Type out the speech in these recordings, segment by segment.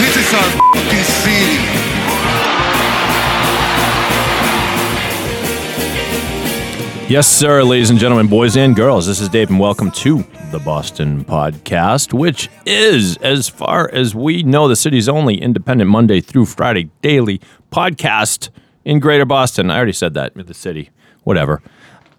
This is our f***ing city. Yes, sir, ladies and gentlemen, boys and girls. This is Dave, and welcome to the Boston Podcast, which is, as far as we know, the city's only independent Monday through Friday daily podcast in Greater Boston. I already said that, the city, whatever.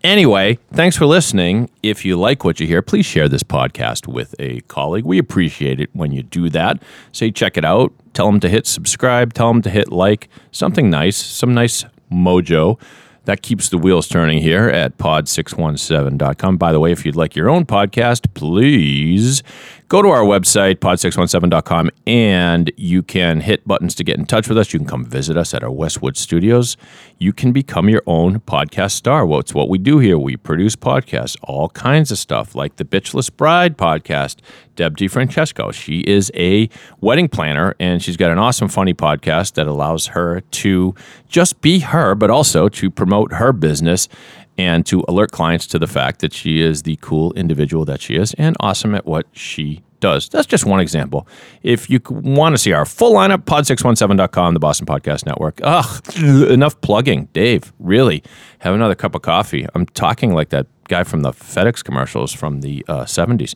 Anyway, thanks for listening. If you like what you hear, please share this podcast with a colleague. We appreciate it when you do that. Say, check it out. Tell them to hit subscribe. Tell them to hit like. Something nice, some nice mojo that keeps the wheels turning here at pod617.com. By the way, if you'd like your own podcast, please go to our website, pod617.com, and you can hit buttons to get in touch with us. You can come visit us at our Westwood studios. You can become your own podcast star. Well, it's what we do here. We produce podcasts, all kinds of stuff, like the Bitchless Bride podcast. Deb Francesco. She is a wedding planner, and she's got an awesome, funny podcast that allows her to just be her, but also to promote her business and to alert clients to the fact that she is the cool individual that she is and awesome at what she does. That's just one example. If you want to see our full lineup, pod617.com, the Boston Podcast Network. Ugh, enough plugging. Dave, really, have another cup of coffee. I'm talking like that guy from the FedEx commercials from the uh, 70s.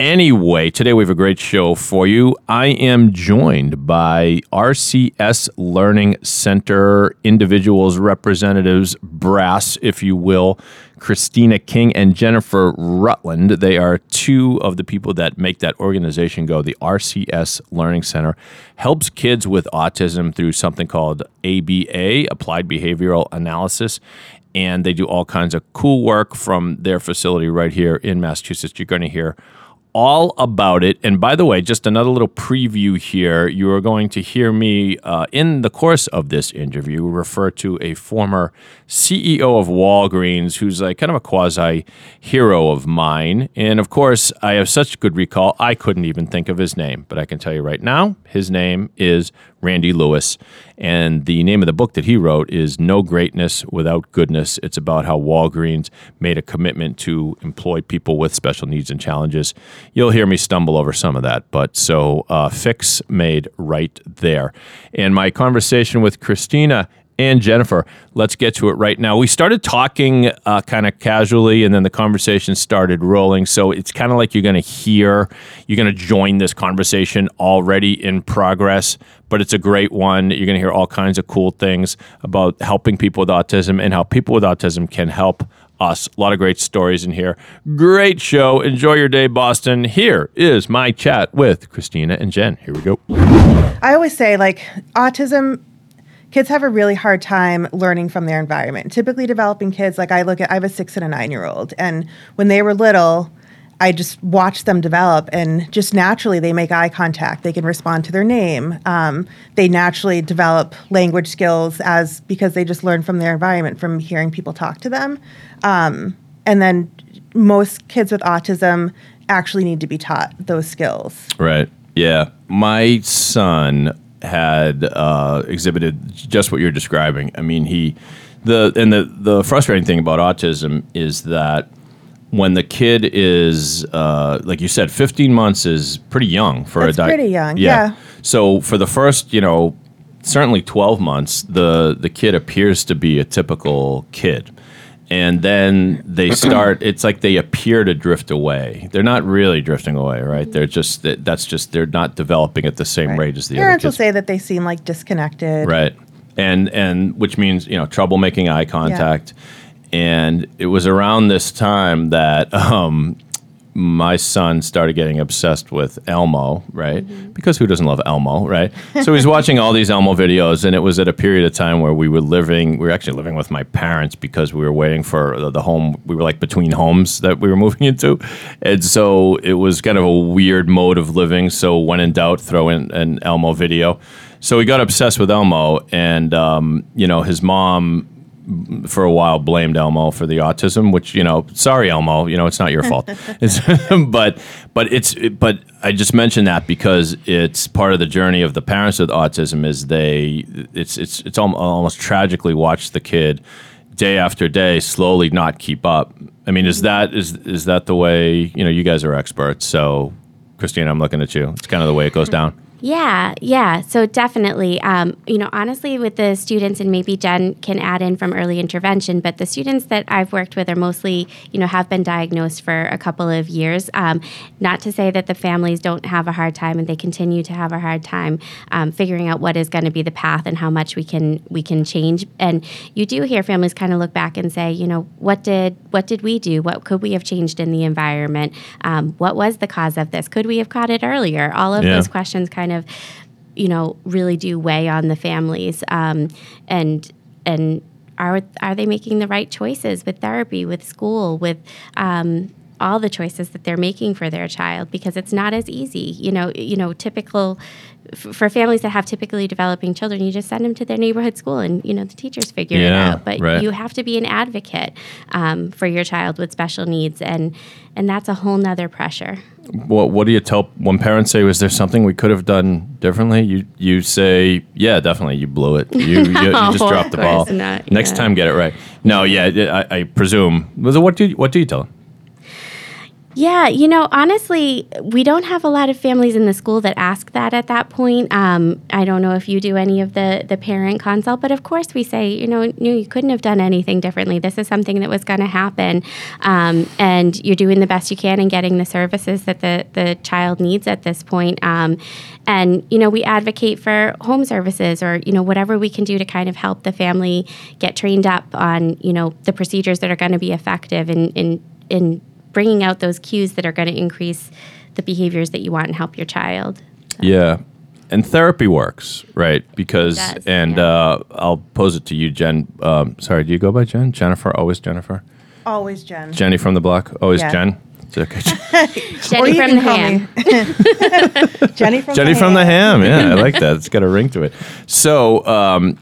Anyway, today we have a great show for you. I am joined by RCS Learning Center individuals, representatives, brass, if you will, Christina King and Jennifer Rutland. They are two of the people that make that organization go. The RCS Learning Center helps kids with autism through something called ABA, Applied Behavioral Analysis and they do all kinds of cool work from their facility right here in Massachusetts. You're going to hear all about it. And by the way, just another little preview here. You are going to hear me uh, in the course of this interview refer to a former CEO of Walgreens who's like kind of a quasi hero of mine. And of course, I have such good recall, I couldn't even think of his name. But I can tell you right now, his name is Randy Lewis. And the name of the book that he wrote is No Greatness Without Goodness. It's about how Walgreens made a commitment to employ people with special needs and challenges. You'll hear me stumble over some of that, but so uh, fix made right there. And my conversation with Christina and Jennifer. Let's get to it right now. We started talking uh, kind of casually, and then the conversation started rolling. So it's kind of like you're going to hear, you're going to join this conversation already in progress, but it's a great one. You're going to hear all kinds of cool things about helping people with autism and how people with autism can help us. A lot of great stories in here. Great show. Enjoy your day, Boston. Here is my chat with Christina and Jen. Here we go. I always say, like, autism, kids have a really hard time learning from their environment. Typically, developing kids, like, I look at, I have a six and a nine year old, and when they were little, I just watch them develop, and just naturally they make eye contact. They can respond to their name. Um, they naturally develop language skills as because they just learn from their environment, from hearing people talk to them. Um, and then most kids with autism actually need to be taught those skills. Right. Yeah. My son had uh, exhibited just what you're describing. I mean, he the and the the frustrating thing about autism is that when the kid is uh, like you said, 15 months is pretty young for That's a pretty young, yeah. So for the first, you know, certainly 12 months, the the kid appears to be a typical kid. And then they start. It's like they appear to drift away. They're not really drifting away, right? They're just that- that's just they're not developing at the same Right. rate as the Parents other will say that they seem like disconnected. Right. And and which means, you know, trouble making eye contact. And it was around this time that um my son started getting obsessed with Elmo, right? Because who doesn't love Elmo, right? So he's watching all these Elmo videos, and it was at a period of time where we were living, we were actually living with my parents because we were waiting for the, the home, we were like between homes that we were moving into. And so it was kind of a weird mode of living. So when in doubt, throw in an Elmo video. So he got obsessed with Elmo, and, um, you know, his mom for a while blamed Elmo for the autism, which you know, sorry Elmo, you know, it's not your fault. But but it's but I just mentioned that because it's part of the journey of the parents with autism is they it's it's it's al- almost tragically watch the kid day after day slowly not keep up. I mean, is that is is that the way you know? You guys are experts, so Christina, I'm looking at you. It's kind of the way it goes down. Yeah, yeah. So definitely, um, you know, honestly, with the students, and maybe Jen can add in from early intervention, but the students that I've worked with are mostly, you know, have been diagnosed for a couple of years. Um, not to say that the families don't have a hard time, and they continue to have a hard time um, figuring out what is going to be the path and how much we can we can change. And you do hear families kind of look back and say, you know, what did what did we do? What could we have changed in the environment? Um, what was the cause of this? Could we have caught it earlier? All of Yeah. those questions kind of you know really do weigh on the families um, and and are are they making the right choices with therapy with school with um, all the choices that they're making for their child? Because it's not as easy you know you know typical f- for families that have typically developing children you just send them to their neighborhood school and you know the teachers figure it out. But right. you have to be an advocate um, for your child with special needs and and that's a whole nother pressure What What do you tell when parents say, "Was there something we could have done differently?" You you say, "Yeah, definitely. You blew it. You you, you oh, just dropped the ball. not, Next yeah. time, get it right." No, yeah, I, I presume. It what do you, what do you tell them? Yeah, you know, honestly, we don't have a lot of families in the school that ask that at that point. Um, I don't know if you do any of the the parent consult, but of course we say, you know, no, you couldn't have done anything differently. This is something that was going to happen, um, and you're doing the best you can in getting the services that the the child needs at this point. Um, and you know, we advocate for home services or you know whatever we can do to kind of help the family get trained up on you know the procedures that are going to be effective in in in bringing out those cues that are going to increase the behaviors that you want and help your child. Yeah, and therapy works, right? Because It does, and yeah. uh, I'll pose it to you, Jen. Um, sorry, do you go by Jen? Jennifer? Always Jennifer. Always Jen. Jenny from the block. Always Yeah. Jen. Okay. Jenny you from the ham. Jenny from Jenny the from the Ham. ham. Yeah, I like that. It's got a ring to it. So, um,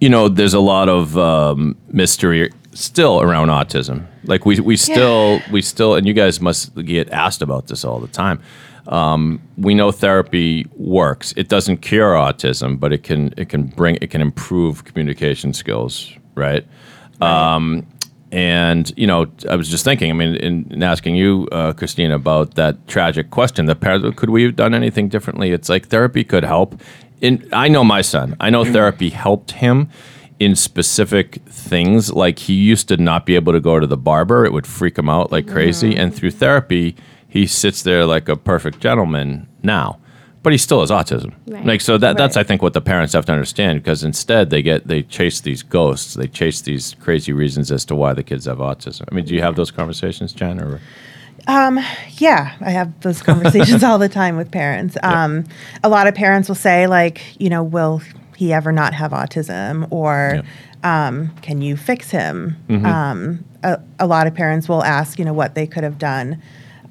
you know, there's a lot of um, mystery still around autism. Like we we still we still, and you guys must get asked about this all the time. Um, we know therapy works. It doesn't cure autism, but it can it can bring it can improve communication skills, right? Um, and you know, I was just thinking. I mean, in, in asking you, uh, Christina, about that tragic question, the parent, could we have done anything differently? It's like therapy could help. In I know my son. I know therapy helped him in specific things. Like he used to not be able to go to the barber; it would freak him out like crazy. And through therapy, he sits there like a perfect gentleman now. But he still has autism. Right. Like so that that's I think what the parents have to understand because instead they get they chase these ghosts, they chase these crazy reasons as to why the kids have autism. I mean, do you have those conversations, Jen? Or Yeah, I have those conversations all the time with parents. Um, A lot of parents will say, like, you know, will he ever not have autism? Or um, can you fix him? Um, a, a lot of parents will ask, you know, what they could have done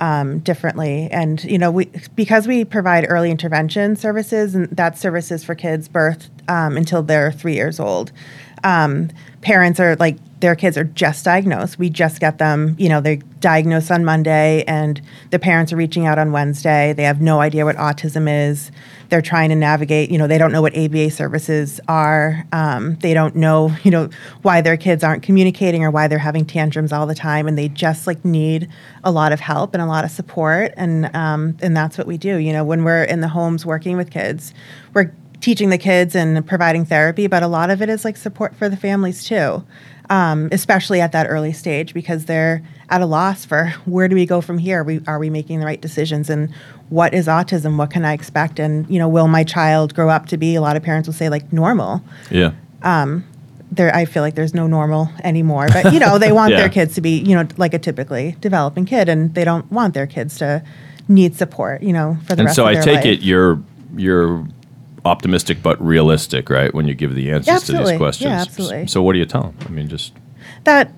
um, differently. And, you know, we because we provide early intervention services, and that's services for kids birth um, until they're three years old. Um, parents are like, their kids are just diagnosed. We just get them, you know, they're diagnosed on Monday, and the parents are reaching out on Wednesday. They have no idea what autism is. They're trying to navigate, you know, they don't know what ABA services are. Um, they don't know, you know, why their kids aren't communicating or why they're having tantrums all the time, and they just like need a lot of help and a lot of support. And um, and that's what we do. You know, when we're in the homes working with kids, we're teaching the kids and providing therapy, but a lot of it is like support for the families too, um, especially at that early stage because they're at a loss for where do we go from here? We, are we making the right decisions? And what is autism? What can I expect? And, you know, will my child grow up to be, a lot of parents will say, like normal. yeah, there I feel like there's no normal anymore. But you know, they want Yeah. their kids to be, you know, like a typically developing kid and they don't want their kids to need support, you know, for the And rest so of I their take life. it you're you're optimistic but realistic, right? When you give the answers to these questions. Yeah, absolutely. So what do you tell them? I mean, just that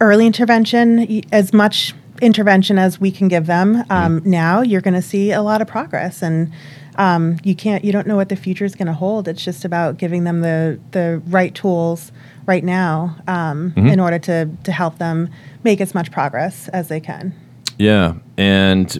early intervention, as much intervention as we can give them um, Mm-hmm. now, you're going to see a lot of progress, and um, you can't, you don't know what the future is going to hold. It's just about giving them the the right tools right now um, Mm-hmm. in order to to help them make as much progress as they can. Yeah, and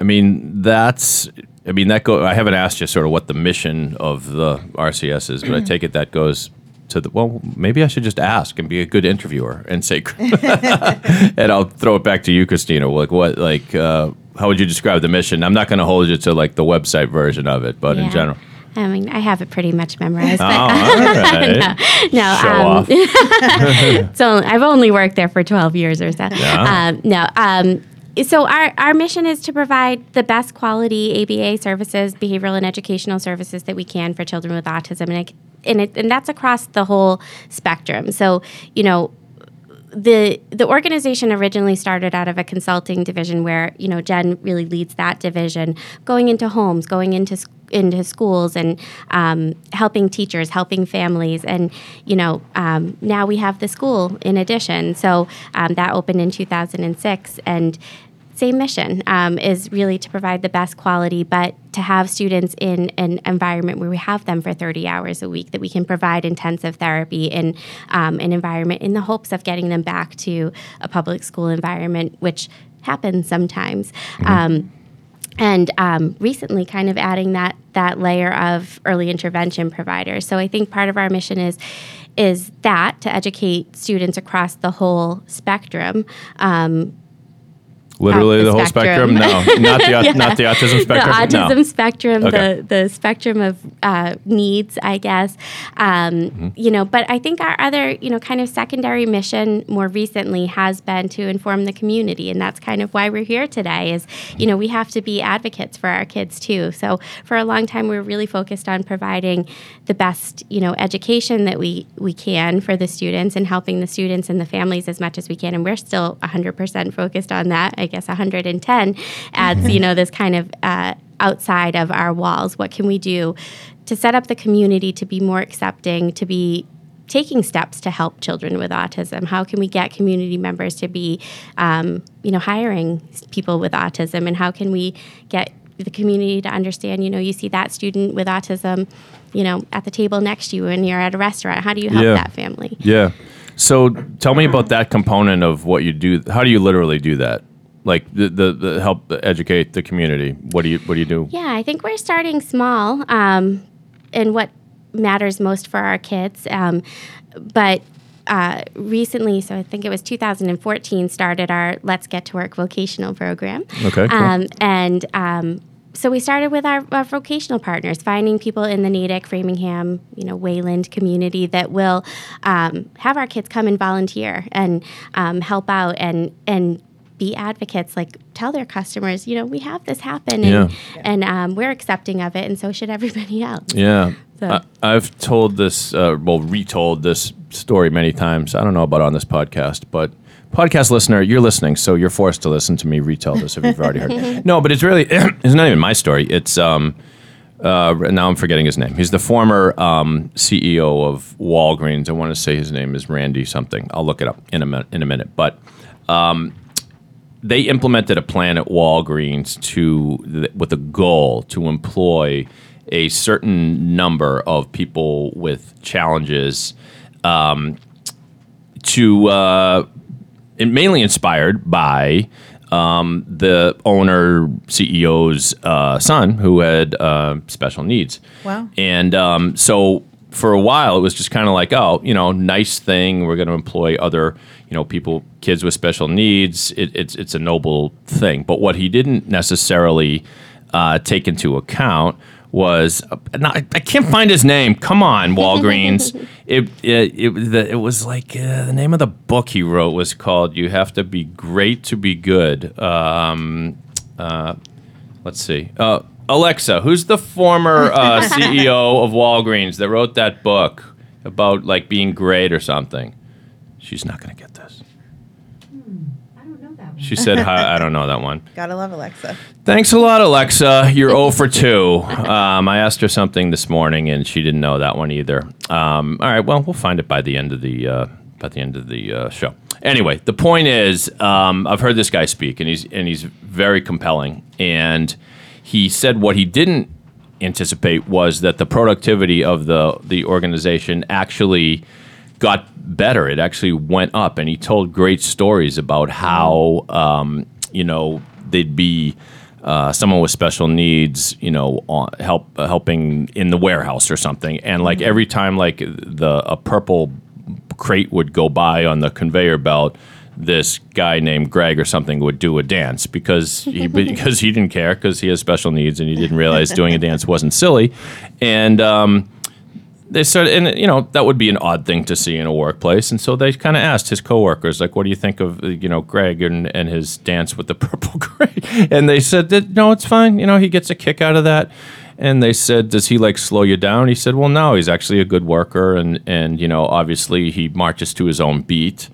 I mean that's I mean that go. I haven't asked you sort of what the mission of the RCS is, but I take it that goes to the. Well, maybe I should just ask and be a good interviewer and say, and I'll throw it back to you, Christina. Like what? Like uh, how would you describe the mission? I'm not going to hold you to like the website version of it, but in general. I mean, I have it pretty much memorized. Oh, But right. no, Show um, off. so I've only worked there for 12 years or so. Yeah. Um, no. Um, so our, our mission is to provide the best quality ABA services, behavioral and educational services that we can for children with autism, and it, and, it, and that's across the whole spectrum. So you know, the the organization originally started out of a consulting division where you know Jen really leads that division, going into homes, going into into schools, and um, helping teachers, helping families, and you know um, now we have the school in addition. So um, that opened in 2006, and same mission um, is really to provide the best quality, but to have students in an environment where we have them for 30 hours a week, that we can provide intensive therapy in um, an environment in the hopes of getting them back to a public school environment, which happens sometimes. Um, and um, recently kind of adding that that layer of early intervention providers. So I think part of our mission is is that to educate students across the whole spectrum. Um, Literally the the, whole spectrum? spectrum. No, not the au- not the autism spectrum. The autism no. spectrum, Okay. the the spectrum of uh, needs, I guess. Um, Mm-hmm. You know, but I think our other, you know, kind of secondary mission more recently has been to inform the community, and that's kind of why we're here today. Is you know we have to be advocates for our kids too. So for a long time, we were really focused on providing the best, you know, education that we we can for the students and helping the students and the families as much as we can. And we're still 100% focused on that. I guess 110 adds, you know, this kind of uh, outside of our walls. What can we do to set up the community to be more accepting, to be taking steps to help children with autism? How can we get community members to be, um, you know, hiring people with autism? And how can we get the community to understand, you know, you see that student with autism, you know, at the table next to you and you're at a restaurant. How do you help Yeah. that family? Yeah. So tell me about that component of what you do. How do you literally do that? Like the, the, the help educate the community. What do you what do you do? Yeah, I think we're starting small um, in what matters most for our kids. Um, but uh, recently, so I think it was 2014, started our Let's Get to Work vocational program. Okay, cool. Um, and um, so we started with our, our vocational partners, finding people in the Natick, Framingham, you know, Wayland community that will um, have our kids come and volunteer and um, help out and and be advocates. Like tell their customers, you know, we have this happen, and, Yeah. and um, we're accepting of it, and so should everybody else. Yeah. So- I, I've told this, uh, well, retold this story many times. I don't know about on this podcast, but podcast listener, you're listening, so you're forced to listen to me retell this if you've already heard. no, but it's really, it's not even my story. It's, um, uh, now I'm forgetting his name. He's the former um, CEO of Walgreens. I want to say his name is Randy something. I'll look it up in a minute. In a minute, but um, they implemented a plan at Walgreens to with a goal to employ a certain number of people with challenges um, to uh, mainly inspired by um, the owner CEO's uh, son who had uh, special needs. Wow. And um, so for a while, it was just kind of like, oh, you know, nice thing. We're going to employ other, you know, people, kids with special needs. It, it's it's a noble thing. But what he didn't necessarily uh, take into account was uh, not, I can't find his name. Come on, Walgreens. it, it it the, it was like uh, the name of the book he wrote was called "You Have to Be Great to Be Good." Um, uh, let's see. Uh, Alexa, who's the former uh, CEO of Walgreens that wrote that book? about like being great or something. She's not going to get this. I don't know that one. She said, Hi, I don't know that one. Gotta love Alexa. Thanks a lot, Alexa. You're 0 for 2. Um, I asked her something this morning, and she didn't know that one either. Um, all right, well, we'll find it by the end of the uh, by the end of the uh, show. Anyway, the point is, um, I've heard this guy speak, and he's and he's very compelling. And he said what he didn't anticipate was that the productivity of the the organization actually got better. It actually went up, and he told great stories about how um, you know they'd be uh, someone with special needs, you know, on, help uh, helping in the warehouse or something, and like every time like the a purple crate would go by on the conveyor belt. This guy named Greg or something would do a dance because he because he didn't care because he has special needs and he didn't realize doing a dance wasn't silly, and um, they started, and you know that would be an odd thing to see in a workplace, and so they kind of asked his coworkers, like, "What do you think of uh, you know Greg and, and his dance with the purple crate?" And they said that no, it's fine. You know, he gets a kick out of that. And they said, "Does he like slow you down?" He said, "Well, no. He's actually a good worker, and and you know, obviously he marches to his own beat."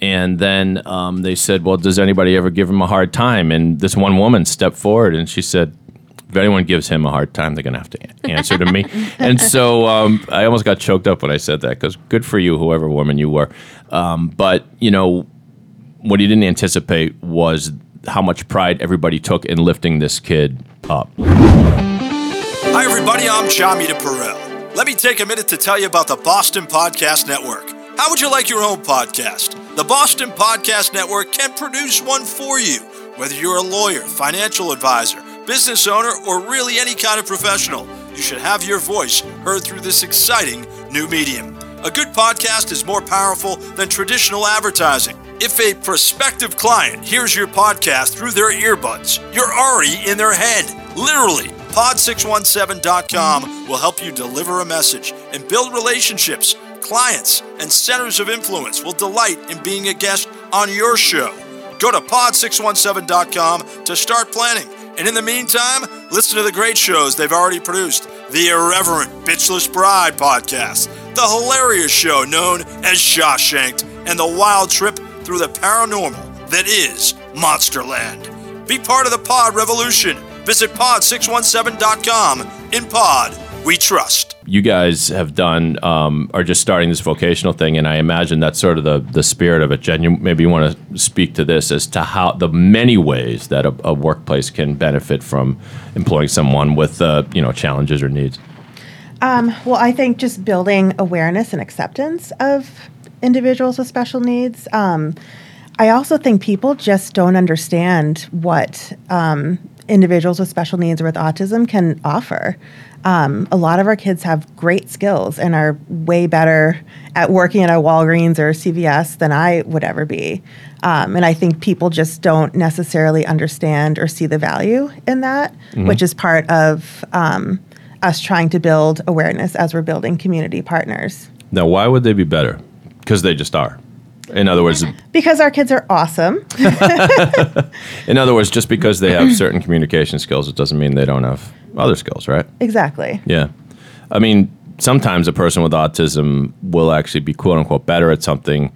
And then um, they said, "Well, does anybody ever give him a hard time?" And this one woman stepped forward and she said, "If anyone gives him a hard time, they're going to have to answer to me." and so um, I almost got choked up when I said that because good for you, whoever woman you were. Um, but you know, what he didn't anticipate was how much pride everybody took in lifting this kid up. Hi, everybody. I'm Jamita Perel. Let me take a minute to tell you about the Boston Podcast Network. How would you like your own podcast? The Boston Podcast Network can produce one for you, whether you're a lawyer, financial advisor, business owner, or really any kind of professional. You should have your voice heard through this exciting new medium. A good podcast is more powerful than traditional advertising. If a prospective client hears your podcast through their earbuds, you're already in their head. Literally, pod617.com will help you deliver a message and build relationships. Clients and centers of influence will delight in being a guest on your show. Go to pod617.com to start planning. And in the meantime, listen to the great shows they've already produced the irreverent Bitchless Bride podcast, the hilarious show known as Shawshanked, and the wild trip through the paranormal that is Monsterland. Be part of the pod revolution. Visit pod617.com. In pod, we trust. You guys have done, um, are just starting this vocational thing, and I imagine that's sort of the, the spirit of it. Jen, you maybe you want to speak to this as to how the many ways that a, a workplace can benefit from employing someone with, uh, you know, challenges or needs. Um, well, I think just building awareness and acceptance of individuals with special needs. Um, I also think people just don't understand what um, individuals with special needs or with autism can offer. Um, a lot of our kids have great skills and are way better at working at a Walgreens or a CVS than I would ever be. Um, and I think people just don't necessarily understand or see the value in that, which is part of um, us trying to build awareness as we're building community partners. Now, why would they be better? Because they just are. In other words, Because our kids are awesome. in other words, just because they have certain communication skills, it doesn't mean they don't have other skills, right? exactly. Yeah. I mean, sometimes a person with autism will actually be quote unquote better at something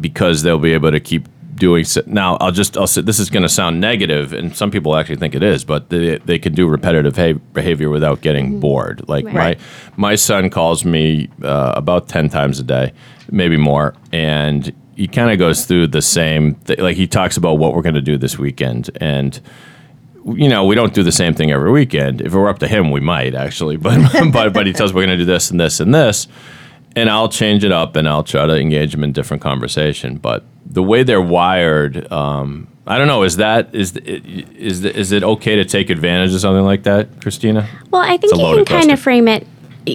because they'll be able to keep doing so. Now, I'll just, I'll say this is going to sound negative, and some people actually think it is, but they, they can do repetitive ha- behavior without getting bored. Like Right. my, my son calls me uh, about 10 times a day, maybe more. And he kind of goes through the same, th- like he talks about what we're going to do this weekend. And, you know, we don't do the same thing every weekend. If it were up to him, we might actually, but but but he tells us we're going to do this and this and this, and I'll change it up and I'll try to engage him in different conversation. But the way they're wired, um, I don't know. Is that is is is it okay to take advantage of something like that, Christina? Well, I think you can kind question. of frame it.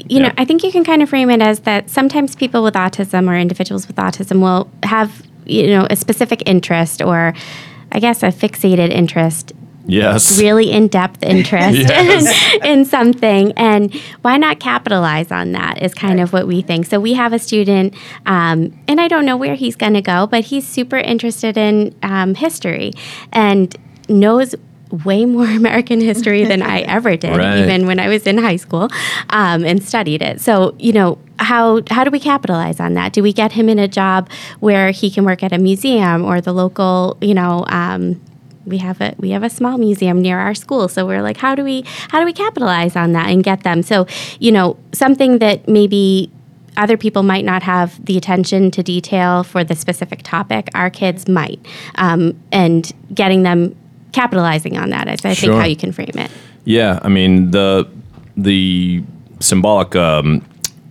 You know, I think you can kind of frame it as that sometimes people with autism or individuals with autism will have, you know, a specific interest or, I guess, a fixated interest Yes. really in-depth interest Yes. in something and why not capitalize on that is kind of what we think so we have a student um, and i don't know where he's going to go but he's super interested in um, history and knows way more American history than I ever did, Right. even when I was in high school um, and studied it. So, you know, how how do we capitalize on that? Do we get him in a job where he can work at a museum or the local, you know? Um, we have a we have a small museum near our school so we're like how do we how do we capitalize on that and get them so you know something that maybe other people might not have the attention to detail for the specific topic our kids might um, and getting them capitalizing on that is i think Sure. how you can frame it Yeah, I mean the the symbolic um,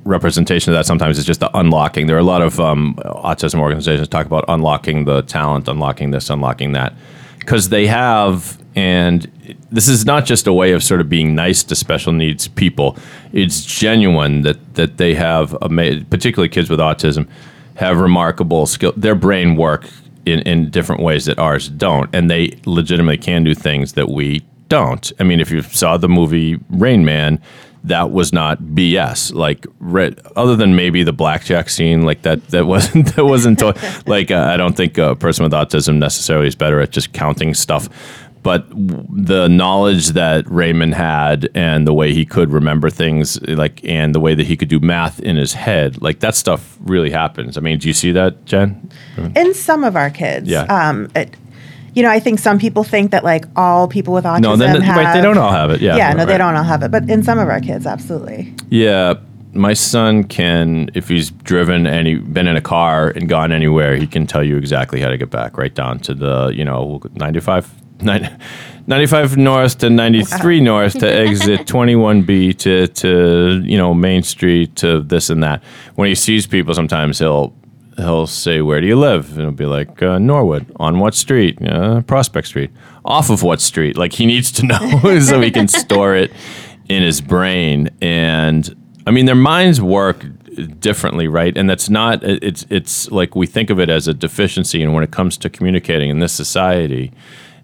representation of that sometimes is just the unlocking. There are a lot of um, autism organizations talk about unlocking the talent, unlocking this, unlocking that, because they have. And this is not just a way of sort of being nice to special needs people. It's genuine that that they have, ama- particularly kids with autism, have remarkable skill. Their brain work in, in different ways that ours don't, and they legitimately can do things that we don't. I mean, if you saw the movie Rain Man, that was not BS. Like, re- other than maybe the blackjack scene, like that, that wasn't that wasn't to- like uh, I don't think a person with autism necessarily is better at just counting stuff. But the knowledge that Raymond had and the way he could remember things, like, and the way that he could do math in his head, like that stuff really happens. I mean, do you see that, Jen? in some of our kids. Yeah. Um, it, you know, I think some people think that like all people with autism No, then have. right, they don't all have it. Yeah, Yeah, no, they don't all have it, but in some of our kids, absolutely. Yeah, my son can, if he's driven any, been in a car and gone anywhere, he can tell you exactly how to get back, right down to the, you know, 95, 90 95 north to 93 north to exit 21B to, to, you know, Main Street to this and that. When he sees people, sometimes he'll, he'll say, "Where do you live?" And it'll be like uh, Norwood. On what street? Uh, Prospect Street. Off of what street? Like he needs to know so he can store it in his brain. And I mean, their minds work differently, right? And that's not. It's it's like we think of it as a deficiency, and when it comes to communicating in this society,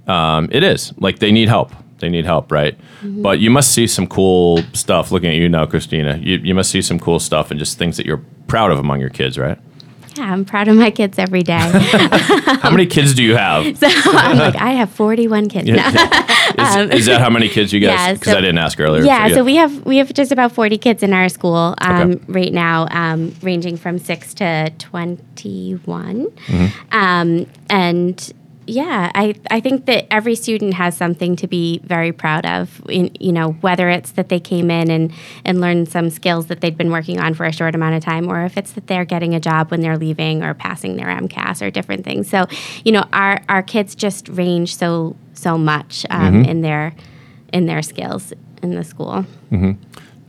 um, it is like they need help. They need help, right? But you must see some cool stuff. Looking at you now, Christina, you, you must see some cool stuff and just things that you're proud of among your kids, right? yeah i'm proud of my kids every day How many kids do you have? so i'm like i have 41 kids now. Is, is that how many kids you guys? Yeah, Because so- I didn't ask earlier. Yeah, so we have we have just about forty kids in our school um, Okay. right now, um, ranging from six to 21, Mm-hmm. um, and yeah, I I think that every student has something to be very proud of. In, you know, whether it's that they came in and and learned some skills that they'd been working on for a short amount of time, or if it's that they're getting a job when they're leaving or passing their MCAS or different things. So, you know, our our kids just range so so much um, Mm-hmm. in their in their skills in the school.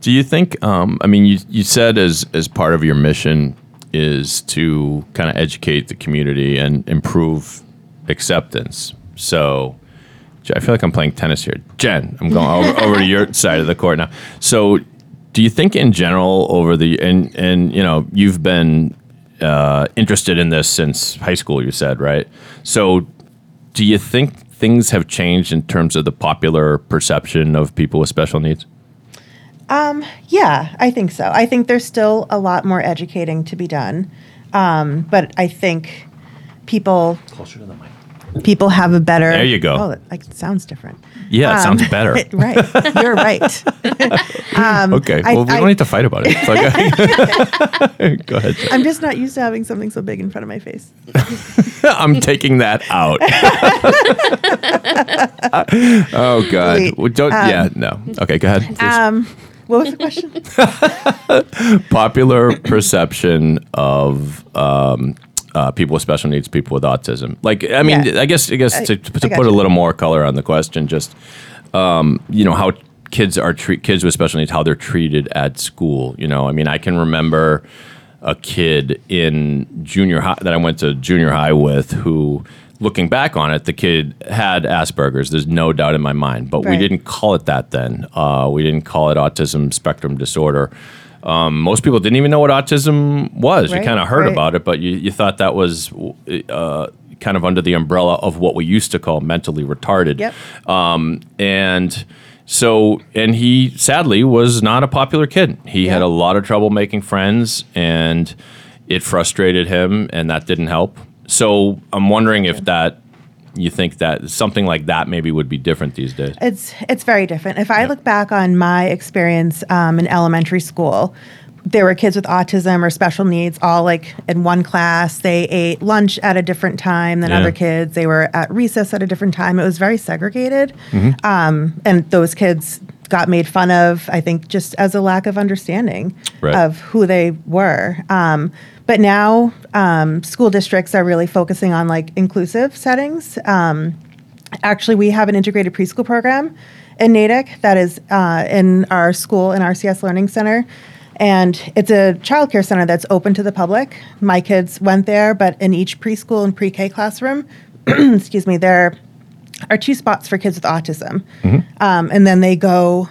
Do you think? Um, I mean, you you said as as part of your mission is to kind of educate the community and improve acceptance. So, I feel like I'm playing tennis here. Jen, I'm going over, over to your side of the court now. So, do you think in general over the and and you know you've been uh, interested in this since high school? You said right. So, do you think things have changed in terms of the popular perception of people with special needs? um, Yeah, I think so. I think there's still a lot more educating to be done, um, but I think people Closer to the mic. People have a better. There you go. Oh, that like sounds different. Yeah, it Um, sounds better. right, you're right. Okay. I- well, we I- don't need to fight about it. It's like- Go ahead. Jen. I'm just not used to having something so big in front of my face. I'm taking that out. oh God. Wait, Well, don't, yeah. No. Okay. Go ahead. please. Um, what was the question? Popular perception of um, uh, people with special needs, people with autism. Like, I mean, Yeah. I guess, I guess I- to, I put gotcha. a little more color on the question, just um, you know how kids are treat kids with special needs, how they're treated at school. You know, I mean, I can remember a kid in junior high that I went to junior high with who. Looking back on it, the kid had Asperger's. There's no doubt in my mind, but we didn't call it that then. Uh, we didn't call it autism spectrum disorder. Um, most people didn't even know what autism was. you kind of heard right. about it, but you, you thought that was uh, kind of under the umbrella of what we used to call mentally retarded. Yep. And so, and he sadly was not a popular kid. He had a lot of trouble making friends, and it frustrated him, and that didn't help. So, I'm wondering if that you think that something like that maybe would be different these days? It's it's very different. If I look back on my experience um, in elementary school, there were kids with autism or special needs all like in one class. They ate lunch at a different time than Yeah. other kids. They were at recess at a different time. It was very segregated, Mm-hmm. um, and those kids got made fun of. I think just as a lack of understanding Right. of who they were. Um, but now um, school districts are really focusing on like inclusive settings. Um, actually, we have an integrated preschool program in Natick that is uh, in our school in RCS Learning Center. And it's a childcare center that's open to the public. My kids went there, but in each preschool and pre K classroom, excuse me, there are two spots for kids with autism. Um, and then they go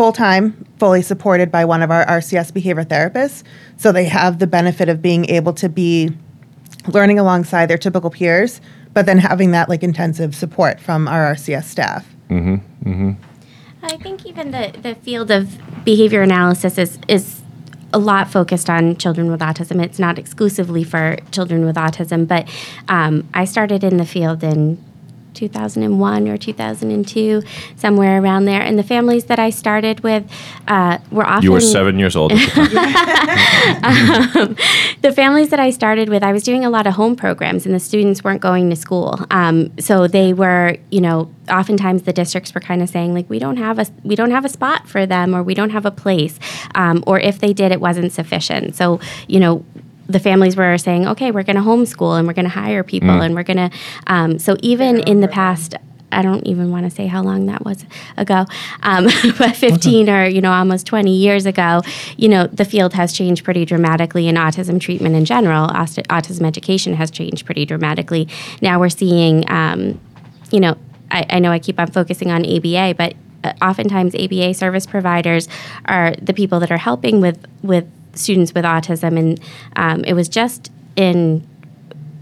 full time, fully supported by one of our RCS behavior therapists. So they have the benefit of being able to be learning alongside their typical peers, but then having that like intensive support from our RCS staff. Mm-hmm. I think even the, the field of behavior analysis is, is a lot focused on children with autism. It's not exclusively for children with autism, but um, I started in the field in 2001 or 2002, somewhere around there. And the families that I started with uh, were often You were seven years old. The the families that I started with, I was doing a lot of home programs, and the students weren't going to school. Um, so they were, you know, oftentimes the districts were kind of saying like, we don't have a we don't have a spot for them, or we don't have a place, um, or if they did, it wasn't sufficient. So you know. The families were saying, okay, we're going to homeschool and we're going to hire people and we're going to. Um, so even in the past, I don't even want to say how long that was ago, um, but 15 or you know almost 20 years ago, you know the field has changed pretty dramatically in autism treatment in general. Aut- autism education has changed pretty dramatically. Now we're seeing, um, you know, I, I know I keep on focusing on ABA, but uh, oftentimes ABA service providers are the people that are helping with with students with autism, and um, it was just in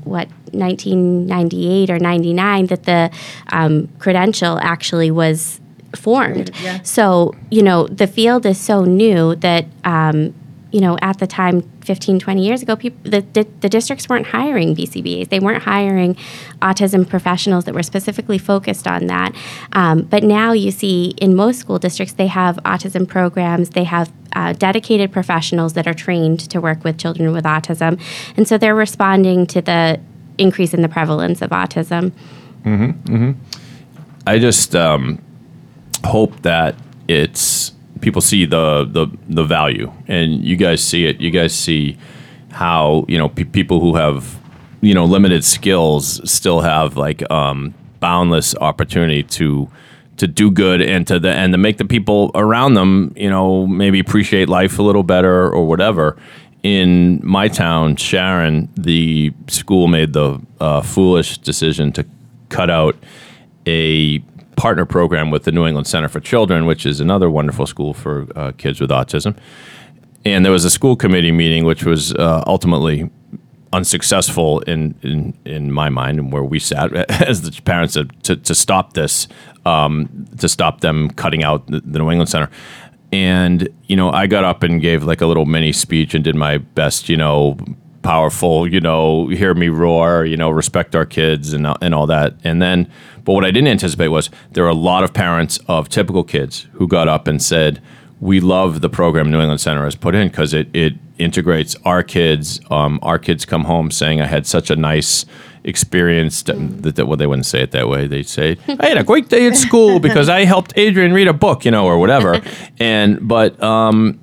what 1998 or 99 that the um, credential actually was formed. Yeah. So you know the field is so new that um, you know at the time 15 20 years ago people the, the, the districts weren't hiring BCBAs they weren't hiring autism professionals that were specifically focused on that. Um, but now you see in most school districts they have autism programs they have uh, dedicated professionals that are trained to work with children with autism. And so they're responding to the increase in the prevalence of autism. Mm hmm. I just um, hope that it's people see the, the the value, and you guys see it. You guys see how you know pe- people who have you know limited skills still have like um, boundless opportunity to to do good and to the and to make the people around them you know maybe appreciate life a little better or whatever. In my town, Sharon, the school made the uh, foolish decision to cut out a partner program with the New England Center for Children, which is another wonderful school for uh, kids with autism. And there was a school committee meeting, which was uh, ultimately unsuccessful in, in in my mind and where we sat as the parents said to, to stop this, um, to stop them cutting out the, the New England Center. And you know, I got up and gave like a little mini speech and did my best, you know, powerful, you know, hear me roar, you know, respect our kids and and all that. And then, but what I didn't anticipate was there are a lot of parents of typical kids who got up and said, "We love the program New England Center has put in because it it integrates our kids. Um, our kids come home saying I had such a nice." experience that, that well they wouldn't say it that way they'd say i had a great day at school because i helped adrian read a book you know or whatever and but um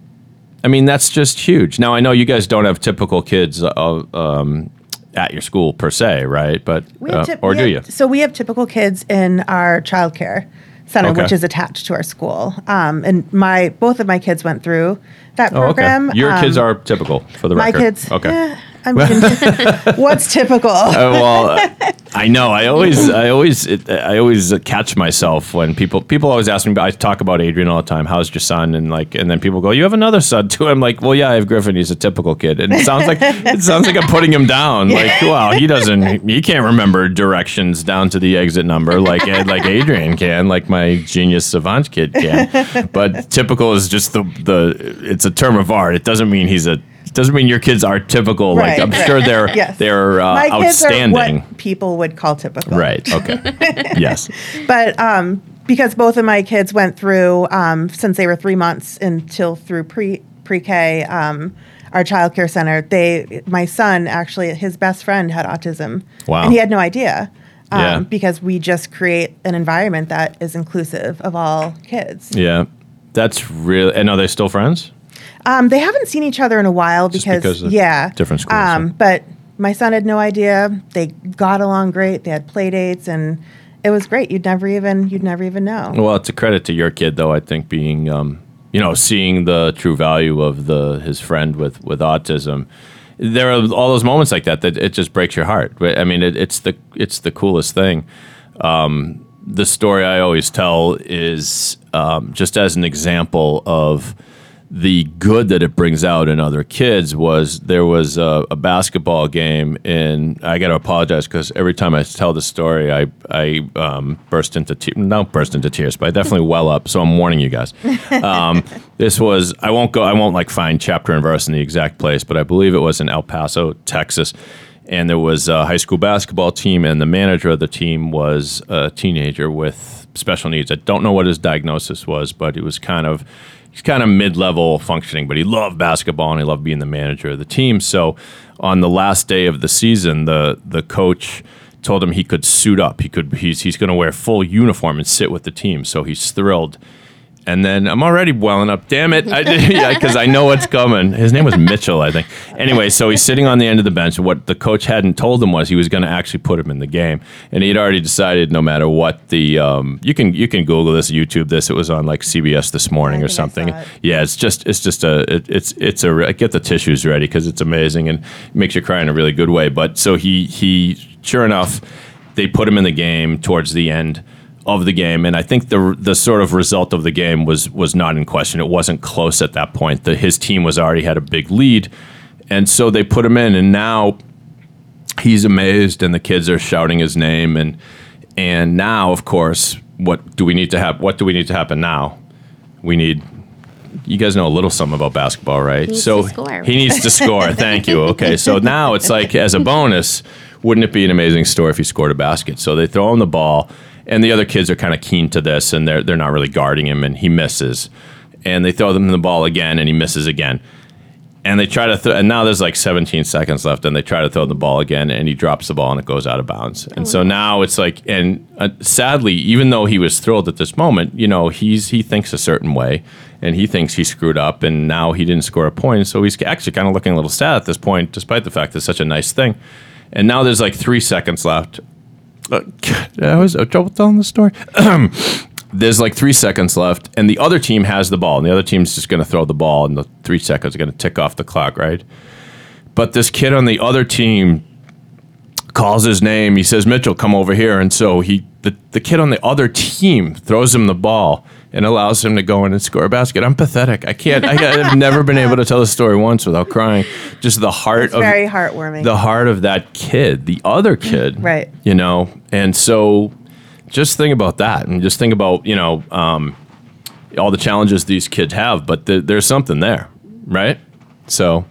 I mean, that's just huge. Now, I know you guys don't have typical kids uh, um, at your school per se, right? But We have uh, typ- or do you? So we have typical kids in our childcare center, Okay. which is attached to our school. Um, and my both of my kids went through that Oh, okay. program. Your Um, kids are typical for the my record. My kids. Okay. eh, I mean, what's typical? Uh, well, uh, I know. I always, I always, it, I always uh, catch myself when people, people always ask me. But I talk about Adrian all the time. How's your son? And like, and then people go, "You have another son too." I'm like, "Well, yeah, I have Griffin. He's a typical kid." And it sounds like it sounds like I'm putting him down. Like, wow, he doesn't, he can't remember directions down to the exit number like Ed, like Adrian can, like my genius savant kid can. But typical is just the the. It's a term of art. It doesn't mean he's a doesn't mean your kids are typical. like I'm sure they're Yes. they're uh, My kids outstanding. are what people would call typical. right. Okay. yes. But um, because both of my kids went through um, since they were three months until through pre pre K, um, our child care center. They, my son actually, his best friend had autism, Wow. and he had no idea. Um, Yeah. Because we just create an environment that is inclusive of all kids. Yeah. That's really. And are they still friends? Um, they haven't seen each other in a while because, because of yeah, different schools, Um, yeah. But my son had no idea. They got along great. They had play dates, and it was great. You'd never even you'd never even know. Well, it's a credit to your kid, though. I think being, um, you know, seeing the true value of the his friend with with autism. There are all those moments like that that it just breaks your heart. I mean, it, it's the it's the coolest thing. Um, the story I always tell is um, just as an example of the good that it brings out in other kids was there was a, a basketball game and I got to apologize because every time I tell the story I I um, burst into te- not burst into tears but I definitely well up so I'm warning you guys. Um, this was I won't go I won't like find chapter and verse in the exact place but I believe it was in El Paso Texas and there was a high school basketball team and the manager of the team was a teenager with special needs. I don't know what his diagnosis was but it was kind of he's kind of mid-level functioning, but he loved basketball and he loved being the manager of the team. So on the last day of the season, the the coach told him he could suit up. He could he's he's going to wear full uniform and sit with the team. So he's thrilled. And then I'm already welling up. Damn it! Because I, know what's coming. His name was Mitchell, I think. Anyway, so he's sitting on the end of the bench. What the coach hadn't told him was he was going to actually put him in the game, and he had already decided no matter what the um, you can you can Google this, YouTube this. It was on like CBS this morning or something. it. Yeah, it's just it's just a it, it's it's a get the tissues ready because it's amazing and makes you cry in a really good way. But so he he sure enough, they put him in the game towards the end of the game, and I think the the sort of result of the game was was not in question. It wasn't close at that point. The, his team was already had a big lead, and so they put him in, and now he's amazed, and the kids are shouting his name, and and now, of course, what do we need to have? What do we need to happen now? We need. You guys know a little something about basketball, right? needs so he needs to score. Thank you. Okay, so now it's like as a bonus, wouldn't it be an amazing story if he scored a basket? So they throw him the ball, and the other kids are kind of keen to this, and they're they're not really guarding him, and he misses, and they throw them the ball again, and he misses again. And they try to th- and now there's like 17 seconds left and they try to throw the ball again and he drops the ball and it goes out of bounds. And so now it's like and uh, sadly even though he was thrilled at this moment you know he's he thinks a certain way and he thinks he screwed up and now he didn't score a point. So he's actually kind of looking a little sad at this point despite the fact that it's such a nice thing. And now there's like three seconds left uh, I was trouble telling the story. There's like three seconds left, and the other team has the ball, and the other team's just going to throw the ball, and the three seconds are going to tick off the clock, right? But this kid on the other team calls his name. He says, "Mitchell, come over here." And so he, the, the kid on the other team, throws him the ball and allows him to go in and score a basket. I'm pathetic. I can't. I, I've never been able to tell the story once without crying. Just the heart It's of very heartwarming. the heart of that kid, the other kid, Right. You know, and so just think about that, and just think about you know um, all the challenges these kids have, but th- there's something there, right? So,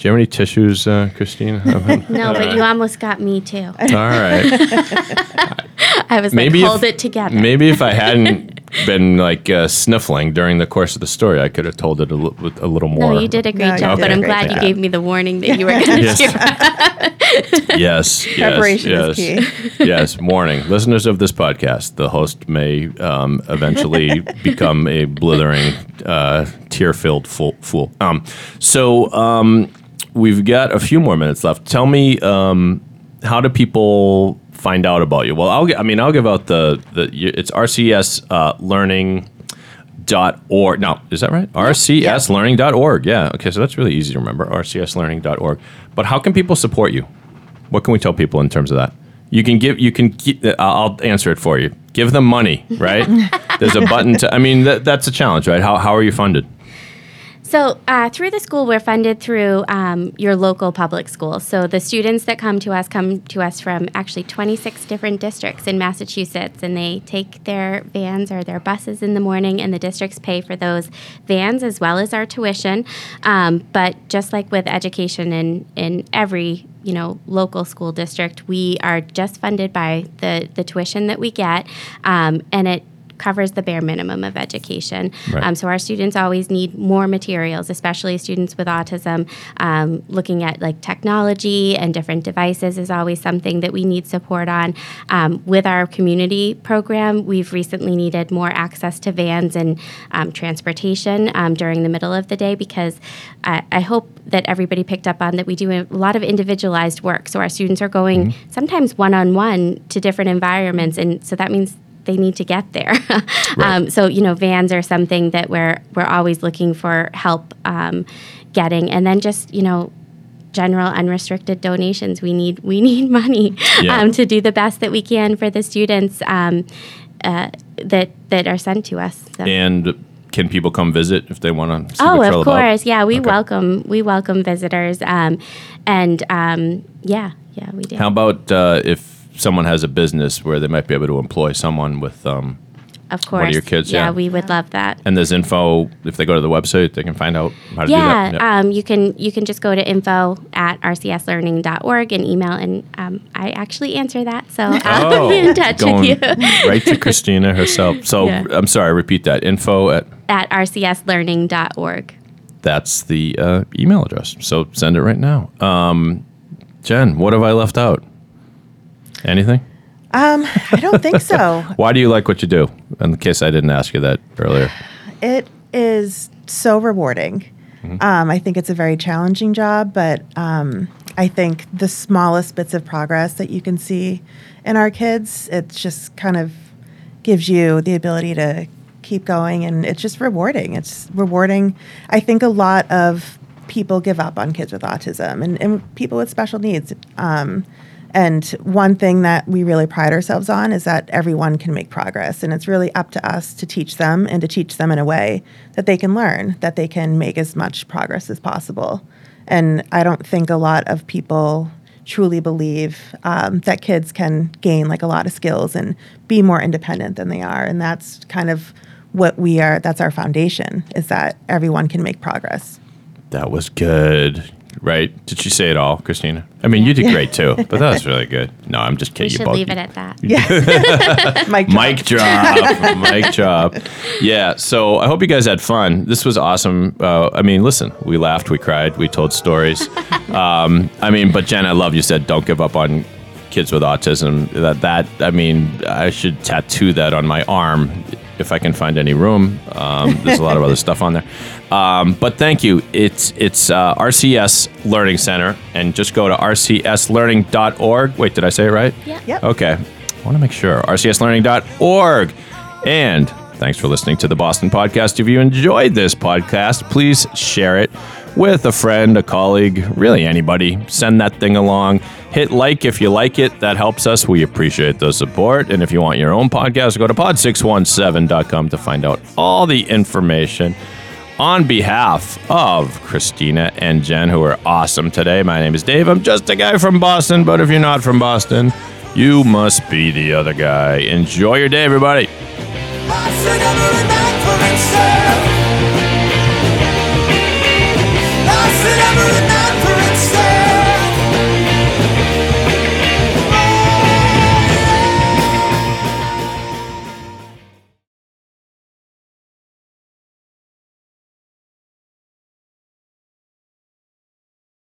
do you have any tissues, uh, Christine? No, but you almost got me too. all right. I was Maybe like, if- hold it together. Maybe if I hadn't been like uh, sniffling during the course of the story, I could have told it a, with a little more. no, you did a great No, job, did but I'm great glad you job. gave me the warning that you were going to Yes. do. yes, yes, Preparation yes, is yes. Warning, listeners of this podcast: the host may um, eventually become a blithering, uh, tear-filled fool. fool. Um, so um, we've got a few more minutes left. Tell me, um, how do people find out about you? Well, I'll I mean, I'll give out the the. It's RCS uh, Learning dot org. No, is that right? rcslearning.org. Yeah. Okay, so that's really easy to remember. rcslearning.org. But how can people support you? What can we tell people in terms of that? You can give. You can. uh, I'll answer it for you. Give them money, right? There's a button to. I mean, that, that's a challenge, right? How how are you funded? So, uh, through the school, we're funded through um, your local public schools. So, the students that come to us come to us from actually 26 different districts in Massachusetts, and they take their vans or their buses in the morning, and the districts pay for those vans as well as our tuition. Um, but just like with education in, in every you know local school district, we are just funded by the the tuition that we get, um, and it covers the bare minimum of education. Right. Um, so our students always need more materials, especially students with autism. Um, looking at like technology and different devices is always something that we need support on. Um, with our community program, we've recently needed more access to vans and um, transportation um, during the middle of the day because I, I hope that everybody picked up on that we do a lot of individualized work. So our students are going sometimes one on one to different environments, and so that means they need to get there. um, so you know, vans are something that we're we're always looking for help um, getting, and then just you know. General unrestricted donations. We need we need money Yeah. um, to do the best that we can for the students um, uh, that that are sent to us. So. And can people come visit if they want to Oh, of about? course, yeah. We Okay. welcome we welcome visitors, um, and um, yeah, yeah, we do. How about uh, if someone has a business where they might be able to employ someone with, um, of one of your kids, yeah. we would love that. and there's info, if they go to the website, they can find out how to Yeah, do that. Yep. um, you can you can just go to info at rcslearning.org and email, and um, I actually answer that, so I'll be in touch Oh, going with you right to Christina herself. So Yeah. I'm sorry, I repeat that. Info at at rcslearning.org. that's the uh, email address. So send it right now. Um, Jen, what have I left out? Anything? Um, I don't think so. Why do you like what you do? In case I didn't ask you that earlier. It is so rewarding. Um, I think it's a very challenging job, but um, I think the smallest bits of progress that you can see in our kids, it just kind of gives you the ability to keep going, and it's just rewarding. It's rewarding. I think a lot of people give up on kids with autism and, and people with special needs. Um, and one thing that we really pride ourselves on is that everyone can make progress. And it's really up to us to teach them and to teach them in a way that they can learn, that they can make as much progress as possible. And I don't think a lot of people truly believe um, that kids can gain like a lot of skills and be more independent than they are. And that's kind of what we are, that's our foundation, is that everyone can make progress. That was good. Right? Did she say it all, Christina? I mean, you did great too, but that was really good. No, I'm just We kidding. You should both- leave it at that. Yeah. Mike, Mic drop. Mic drop. Yeah. So I hope you guys had fun. This was awesome. Uh, I mean, listen, we laughed, we cried, we told stories. Um, I mean, but Jen, I love you said don't give up on kids with autism. That that I mean, I should tattoo that on my arm if I can find any room. Um, there's a lot of other stuff on there. Um, but thank you. It's it's uh, RCS Learning Center, and just go to rcslearning.org. Wait, did I say it right? Yeah. Yep. Okay. I want to make sure. rcslearning.org. And thanks for listening to the Boston Podcast. If you enjoyed this podcast, please share it with a friend, a colleague, really anybody. Send that thing along. Hit like if you like it. That helps us. We appreciate the support. And if you want your own podcast, go to pod617.com to find out all the information. On behalf of Christina and Jen, who are awesome today, my name is Dave. I'm just a guy from Boston, but if you're not from Boston, you must be the other guy. Enjoy your day, everybody. never